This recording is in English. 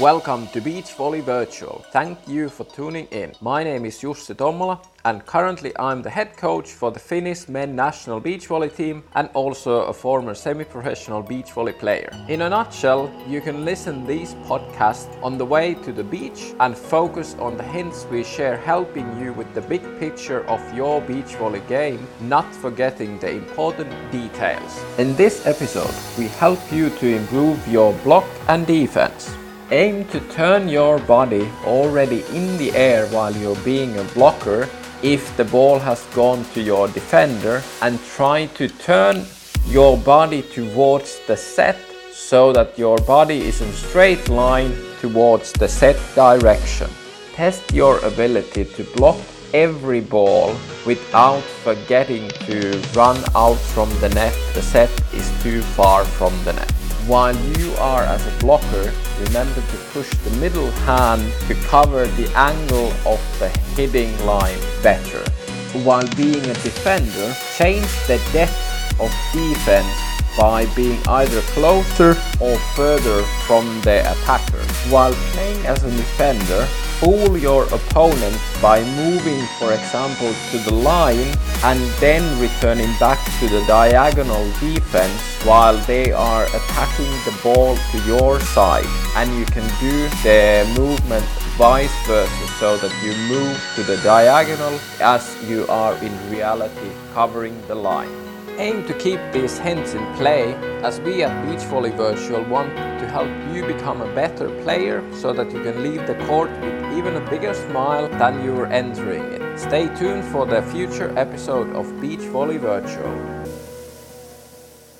Welcome to Beach Volley Virtual. Thank you for tuning in. My name is Jussi Tommola and currently I'm the head coach for the Finnish men national beach volley team and also a former semi-professional beach volley player. In a nutshell, you can listen these podcasts on the way to the beach and focus on the hints we share helping you with the big picture of your beach volley game, not forgetting the important details. In this episode, we help you to improve your block and defense. Aim to turn your body already in the air while you're being a blocker if the ball has gone to your defender and try to turn your body towards the set so that your body is in straight line towards the set direction. Test your ability to block every ball without forgetting to run out from the net. The set is too far from the net. While you are as a blocker, remember to push the middle hand to cover the angle of the hitting line better. While being a defender, change the depth of defense by being either closer or further from the attacker. While playing as a defender, fool your opponent by moving, for example, to the line and then returning back to the diagonal defense while they are attacking the ball to your side. And you can do the movement vice versa so that you move to the diagonal as you are in reality covering the line. Aim to keep these hints in play as we at Beach Volley Virtual want to help you become a better player so that you can leave the court with even a bigger smile than you were entering it. Stay tuned for the future episode of Beach Volley Virtual.